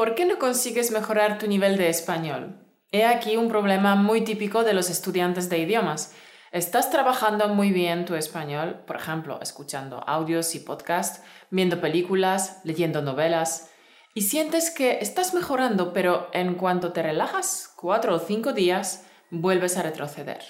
¿Por qué no consigues mejorar tu nivel de español? He aquí un problema muy típico de los estudiantes de idiomas. Estás trabajando muy bien tu español, por ejemplo, escuchando audios y podcasts, viendo películas, leyendo novelas, y sientes que estás mejorando, pero en cuanto te relajas, cuatro o cinco días, vuelves a retroceder.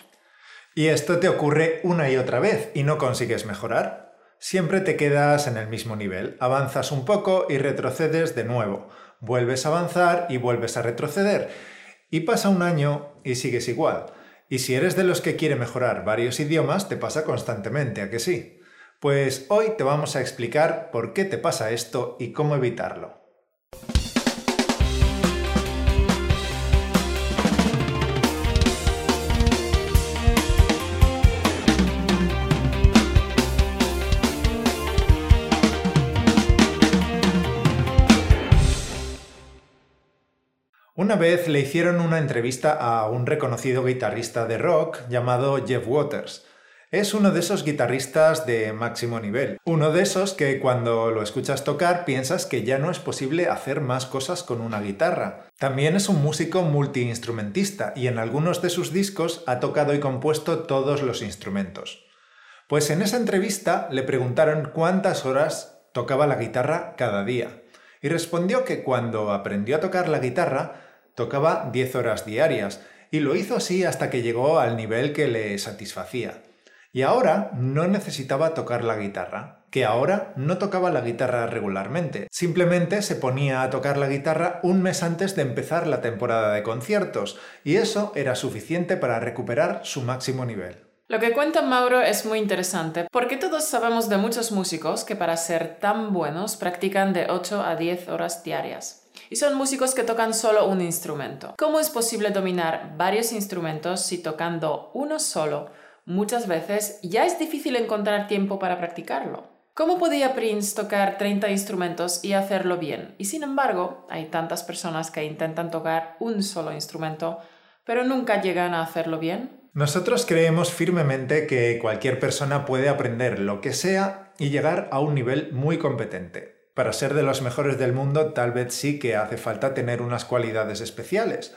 Y esto te ocurre una y otra vez y no consigues mejorar. Siempre te quedas en el mismo nivel, avanzas un poco y retrocedes de nuevo vuelves a avanzar y vuelves a retroceder. Y pasa un año y sigues igual. Y si eres de los que quiere mejorar varios idiomas, te pasa constantemente, ¿a que sí? Pues hoy te vamos a explicar por qué te pasa esto y cómo evitarlo. Una vez le hicieron una entrevista a un reconocido guitarrista de rock llamado Jeff Waters. Es uno de esos guitarristas de máximo nivel. Uno de esos que cuando lo escuchas tocar piensas que ya no es posible hacer más cosas con una guitarra. También es un músico multiinstrumentista y en algunos de sus discos ha tocado y compuesto todos los instrumentos. Pues en esa entrevista le preguntaron cuántas horas tocaba la guitarra cada día. Y respondió que cuando aprendió a tocar la guitarra Tocaba 10 horas diarias y lo hizo así hasta que llegó al nivel que le satisfacía. Y ahora no necesitaba tocar la guitarra, que ahora no tocaba la guitarra regularmente, simplemente se ponía a tocar la guitarra un mes antes de empezar la temporada de conciertos, y eso era suficiente para recuperar su máximo nivel. Lo que cuenta Mauro es muy interesante porque todos sabemos de muchos músicos que para ser tan buenos practican de 8 a 10 horas diarias y son músicos que tocan solo un instrumento. ¿Cómo es posible dominar varios instrumentos si tocando uno solo muchas veces ya es difícil encontrar tiempo para practicarlo? ¿Cómo podía Prince tocar 30 instrumentos y hacerlo bien? Y sin embargo, hay tantas personas que intentan tocar un solo instrumento, pero nunca llegan a hacerlo bien. Nosotros creemos firmemente que cualquier persona puede aprender lo que sea y llegar a un nivel muy competente. Para ser de los mejores del mundo tal vez sí que hace falta tener unas cualidades especiales,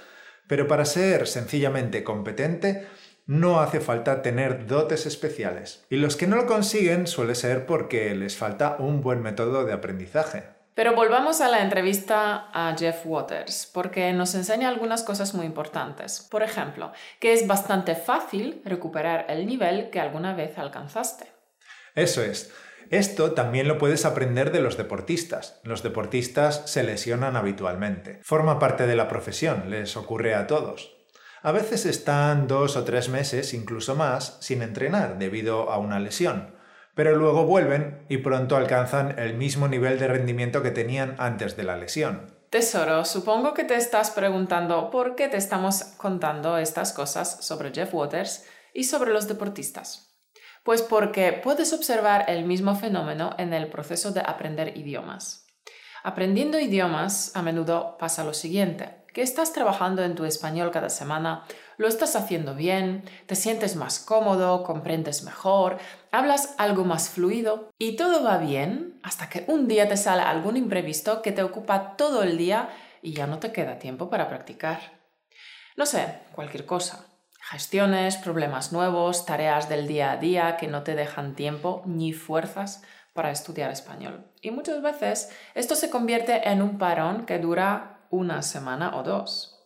pero para ser sencillamente competente no hace falta tener dotes especiales. Y los que no lo consiguen suele ser porque les falta un buen método de aprendizaje. Pero volvamos a la entrevista a Jeff Waters, porque nos enseña algunas cosas muy importantes. Por ejemplo, que es bastante fácil recuperar el nivel que alguna vez alcanzaste. Eso es. Esto también lo puedes aprender de los deportistas. Los deportistas se lesionan habitualmente. Forma parte de la profesión, les ocurre a todos. A veces están dos o tres meses, incluso más, sin entrenar debido a una lesión, pero luego vuelven y pronto alcanzan el mismo nivel de rendimiento que tenían antes de la lesión. Tesoro, supongo que te estás preguntando por qué te estamos contando estas cosas sobre Jeff Waters y sobre los deportistas. Pues porque puedes observar el mismo fenómeno en el proceso de aprender idiomas. Aprendiendo idiomas a menudo pasa lo siguiente, que estás trabajando en tu español cada semana, lo estás haciendo bien, te sientes más cómodo, comprendes mejor, hablas algo más fluido y todo va bien hasta que un día te sale algún imprevisto que te ocupa todo el día y ya no te queda tiempo para practicar. No sé, cualquier cosa gestiones, problemas nuevos, tareas del día a día que no te dejan tiempo ni fuerzas para estudiar español. Y muchas veces esto se convierte en un parón que dura una semana o dos.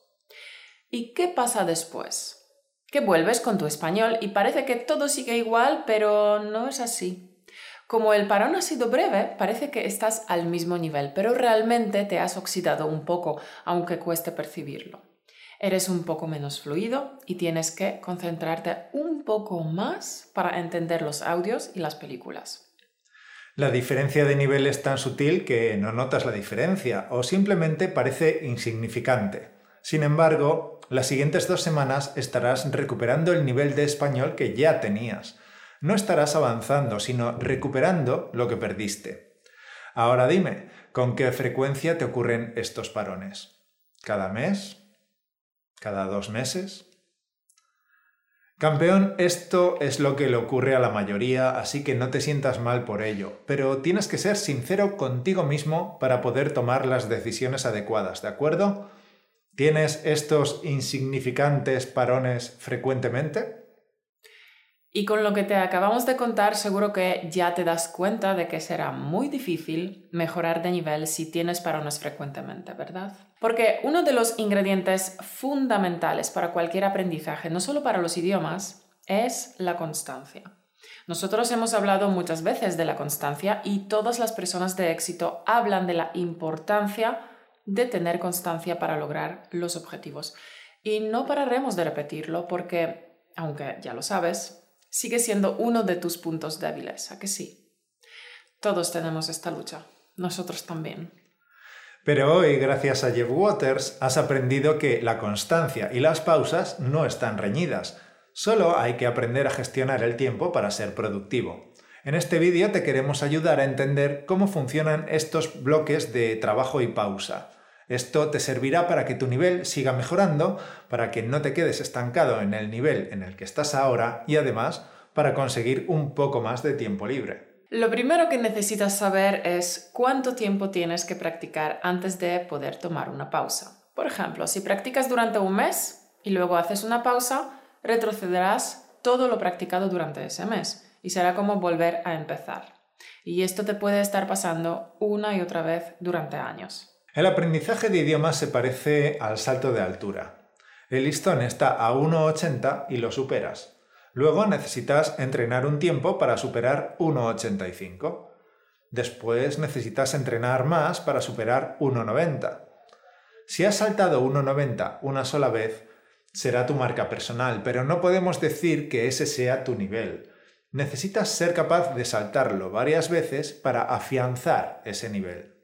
¿Y qué pasa después? Que vuelves con tu español y parece que todo sigue igual, pero no es así. Como el parón ha sido breve, parece que estás al mismo nivel, pero realmente te has oxidado un poco, aunque cueste percibirlo eres un poco menos fluido y tienes que concentrarte un poco más para entender los audios y las películas. La diferencia de nivel es tan sutil que no notas la diferencia o simplemente parece insignificante. Sin embargo, las siguientes dos semanas estarás recuperando el nivel de español que ya tenías. No estarás avanzando, sino recuperando lo que perdiste. Ahora dime, ¿con qué frecuencia te ocurren estos parones? ¿Cada mes? Cada dos meses. Campeón, esto es lo que le ocurre a la mayoría, así que no te sientas mal por ello, pero tienes que ser sincero contigo mismo para poder tomar las decisiones adecuadas, ¿de acuerdo? ¿Tienes estos insignificantes parones frecuentemente? Y con lo que te acabamos de contar, seguro que ya te das cuenta de que será muy difícil mejorar de nivel si tienes parones frecuentemente, ¿verdad? Porque uno de los ingredientes fundamentales para cualquier aprendizaje, no solo para los idiomas, es la constancia. Nosotros hemos hablado muchas veces de la constancia y todas las personas de éxito hablan de la importancia de tener constancia para lograr los objetivos. Y no pararemos de repetirlo porque, aunque ya lo sabes, sigue siendo uno de tus puntos débiles, ¿a que sí? Todos tenemos esta lucha, nosotros también. Pero hoy, gracias a Jeff Waters, has aprendido que la constancia y las pausas no están reñidas. Solo hay que aprender a gestionar el tiempo para ser productivo. En este vídeo te queremos ayudar a entender cómo funcionan estos bloques de trabajo y pausa. Esto te servirá para que tu nivel siga mejorando, para que no te quedes estancado en el nivel en el que estás ahora y además para conseguir un poco más de tiempo libre. Lo primero que necesitas saber es cuánto tiempo tienes que practicar antes de poder tomar una pausa. Por ejemplo, si practicas durante un mes y luego haces una pausa, retrocederás todo lo practicado durante ese mes y será como volver a empezar. Y esto te puede estar pasando una y otra vez durante años. El aprendizaje de idiomas se parece al salto de altura. El listón está a 1,80 y lo superas. Luego necesitas entrenar un tiempo para superar 1,85. Después necesitas entrenar más para superar 1,90. Si has saltado 1,90 una sola vez, será tu marca personal, pero no podemos decir que ese sea tu nivel. Necesitas ser capaz de saltarlo varias veces para afianzar ese nivel.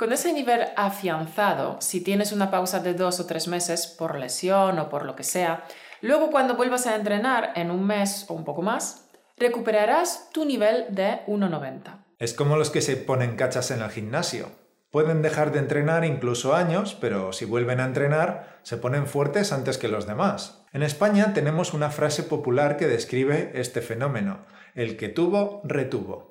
Con ese nivel afianzado, si tienes una pausa de dos o tres meses por lesión o por lo que sea, luego cuando vuelvas a entrenar en un mes o un poco más, recuperarás tu nivel de 1,90. Es como los que se ponen cachas en el gimnasio. Pueden dejar de entrenar incluso años, pero si vuelven a entrenar, se ponen fuertes antes que los demás. En España tenemos una frase popular que describe este fenómeno. El que tuvo, retuvo.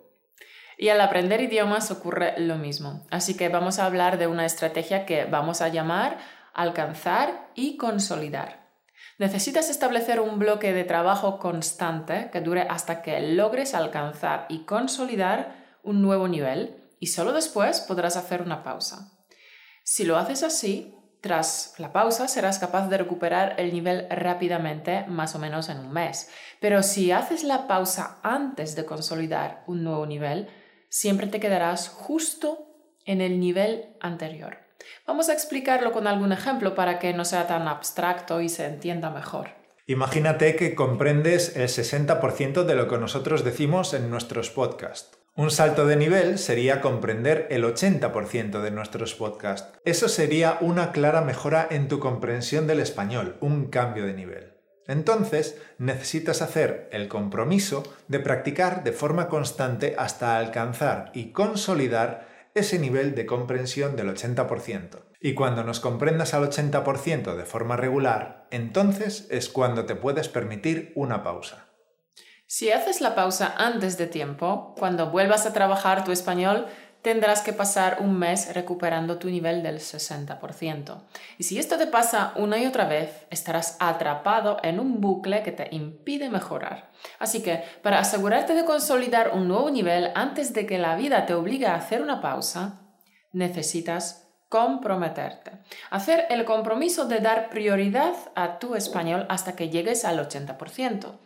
Y al aprender idiomas ocurre lo mismo. Así que vamos a hablar de una estrategia que vamos a llamar alcanzar y consolidar. Necesitas establecer un bloque de trabajo constante que dure hasta que logres alcanzar y consolidar un nuevo nivel y solo después podrás hacer una pausa. Si lo haces así, tras la pausa serás capaz de recuperar el nivel rápidamente, más o menos en un mes. Pero si haces la pausa antes de consolidar un nuevo nivel, siempre te quedarás justo en el nivel anterior. Vamos a explicarlo con algún ejemplo para que no sea tan abstracto y se entienda mejor. Imagínate que comprendes el 60% de lo que nosotros decimos en nuestros podcasts. Un salto de nivel sería comprender el 80% de nuestros podcasts. Eso sería una clara mejora en tu comprensión del español, un cambio de nivel. Entonces necesitas hacer el compromiso de practicar de forma constante hasta alcanzar y consolidar ese nivel de comprensión del 80%. Y cuando nos comprendas al 80% de forma regular, entonces es cuando te puedes permitir una pausa. Si haces la pausa antes de tiempo, cuando vuelvas a trabajar tu español, tendrás que pasar un mes recuperando tu nivel del 60%. Y si esto te pasa una y otra vez, estarás atrapado en un bucle que te impide mejorar. Así que, para asegurarte de consolidar un nuevo nivel antes de que la vida te obligue a hacer una pausa, necesitas comprometerte. Hacer el compromiso de dar prioridad a tu español hasta que llegues al 80%.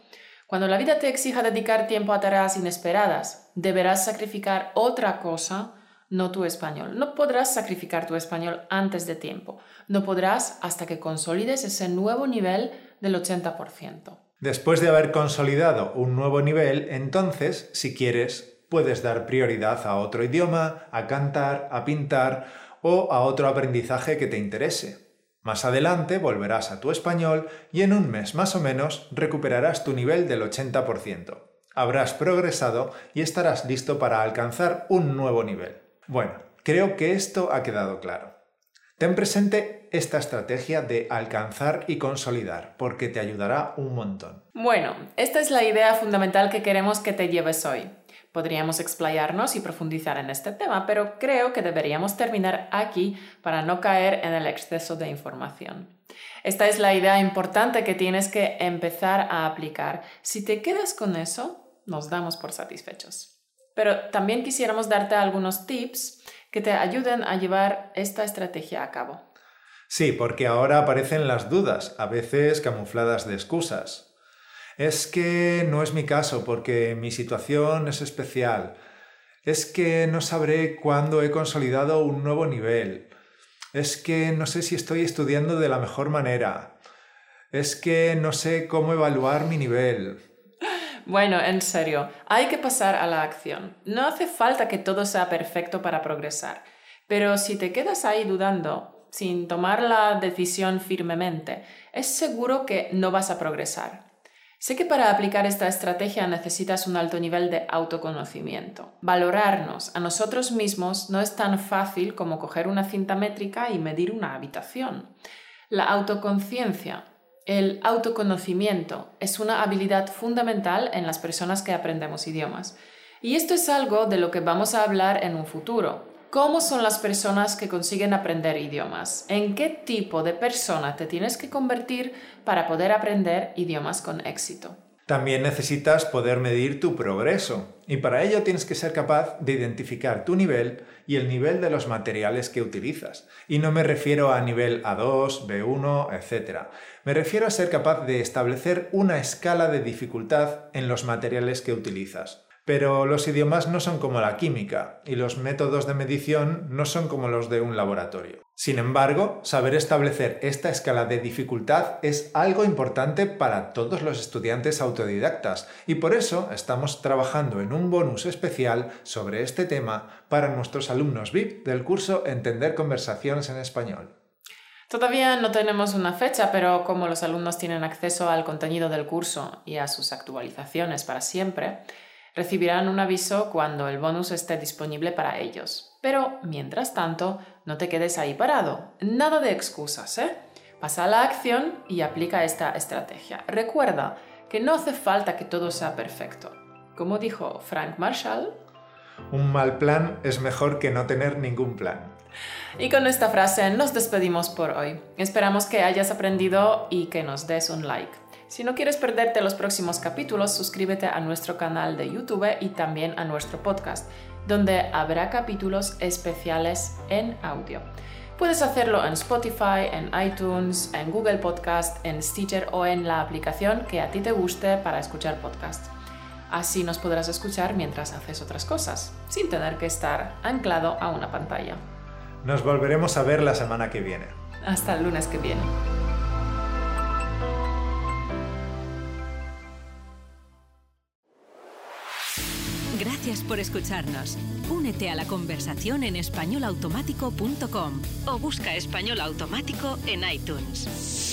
Cuando la vida te exija dedicar tiempo a tareas inesperadas, deberás sacrificar otra cosa, no tu español. No podrás sacrificar tu español antes de tiempo. No podrás hasta que consolides ese nuevo nivel del 80%. Después de haber consolidado un nuevo nivel, entonces, si quieres, puedes dar prioridad a otro idioma, a cantar, a pintar o a otro aprendizaje que te interese. Más adelante volverás a tu español y en un mes más o menos recuperarás tu nivel del 80%. Habrás progresado y estarás listo para alcanzar un nuevo nivel. Bueno, creo que esto ha quedado claro. Ten presente esta estrategia de alcanzar y consolidar, porque te ayudará un montón. Bueno, esta es la idea fundamental que queremos que te lleves hoy. Podríamos explayarnos y profundizar en este tema, pero creo que deberíamos terminar aquí para no caer en el exceso de información. Esta es la idea importante que tienes que empezar a aplicar. Si te quedas con eso, nos damos por satisfechos. Pero también quisiéramos darte algunos tips que te ayuden a llevar esta estrategia a cabo. Sí, porque ahora aparecen las dudas, a veces camufladas de excusas. Es que no es mi caso porque mi situación es especial. Es que no sabré cuándo he consolidado un nuevo nivel. Es que no sé si estoy estudiando de la mejor manera. Es que no sé cómo evaluar mi nivel. Bueno, en serio, hay que pasar a la acción. No hace falta que todo sea perfecto para progresar. Pero si te quedas ahí dudando, sin tomar la decisión firmemente, es seguro que no vas a progresar. Sé que para aplicar esta estrategia necesitas un alto nivel de autoconocimiento. Valorarnos a nosotros mismos no es tan fácil como coger una cinta métrica y medir una habitación. La autoconciencia, el autoconocimiento, es una habilidad fundamental en las personas que aprendemos idiomas. Y esto es algo de lo que vamos a hablar en un futuro. ¿Cómo son las personas que consiguen aprender idiomas? ¿En qué tipo de persona te tienes que convertir para poder aprender idiomas con éxito? También necesitas poder medir tu progreso y para ello tienes que ser capaz de identificar tu nivel y el nivel de los materiales que utilizas. Y no me refiero a nivel A2, B1, etc. Me refiero a ser capaz de establecer una escala de dificultad en los materiales que utilizas. Pero los idiomas no son como la química y los métodos de medición no son como los de un laboratorio. Sin embargo, saber establecer esta escala de dificultad es algo importante para todos los estudiantes autodidactas y por eso estamos trabajando en un bonus especial sobre este tema para nuestros alumnos VIP del curso Entender conversaciones en español. Todavía no tenemos una fecha, pero como los alumnos tienen acceso al contenido del curso y a sus actualizaciones para siempre, Recibirán un aviso cuando el bonus esté disponible para ellos. Pero, mientras tanto, no te quedes ahí parado. Nada de excusas, ¿eh? Pasa a la acción y aplica esta estrategia. Recuerda que no hace falta que todo sea perfecto. Como dijo Frank Marshall, un mal plan es mejor que no tener ningún plan. Y con esta frase nos despedimos por hoy. Esperamos que hayas aprendido y que nos des un like. Si no quieres perderte los próximos capítulos, suscríbete a nuestro canal de YouTube y también a nuestro podcast, donde habrá capítulos especiales en audio. Puedes hacerlo en Spotify, en iTunes, en Google Podcast, en Stitcher o en la aplicación que a ti te guste para escuchar podcast. Así nos podrás escuchar mientras haces otras cosas, sin tener que estar anclado a una pantalla. Nos volveremos a ver la semana que viene. Hasta el lunes que viene. Gracias por escucharnos. Únete a la conversación en españolautomático.com o busca español automático en iTunes.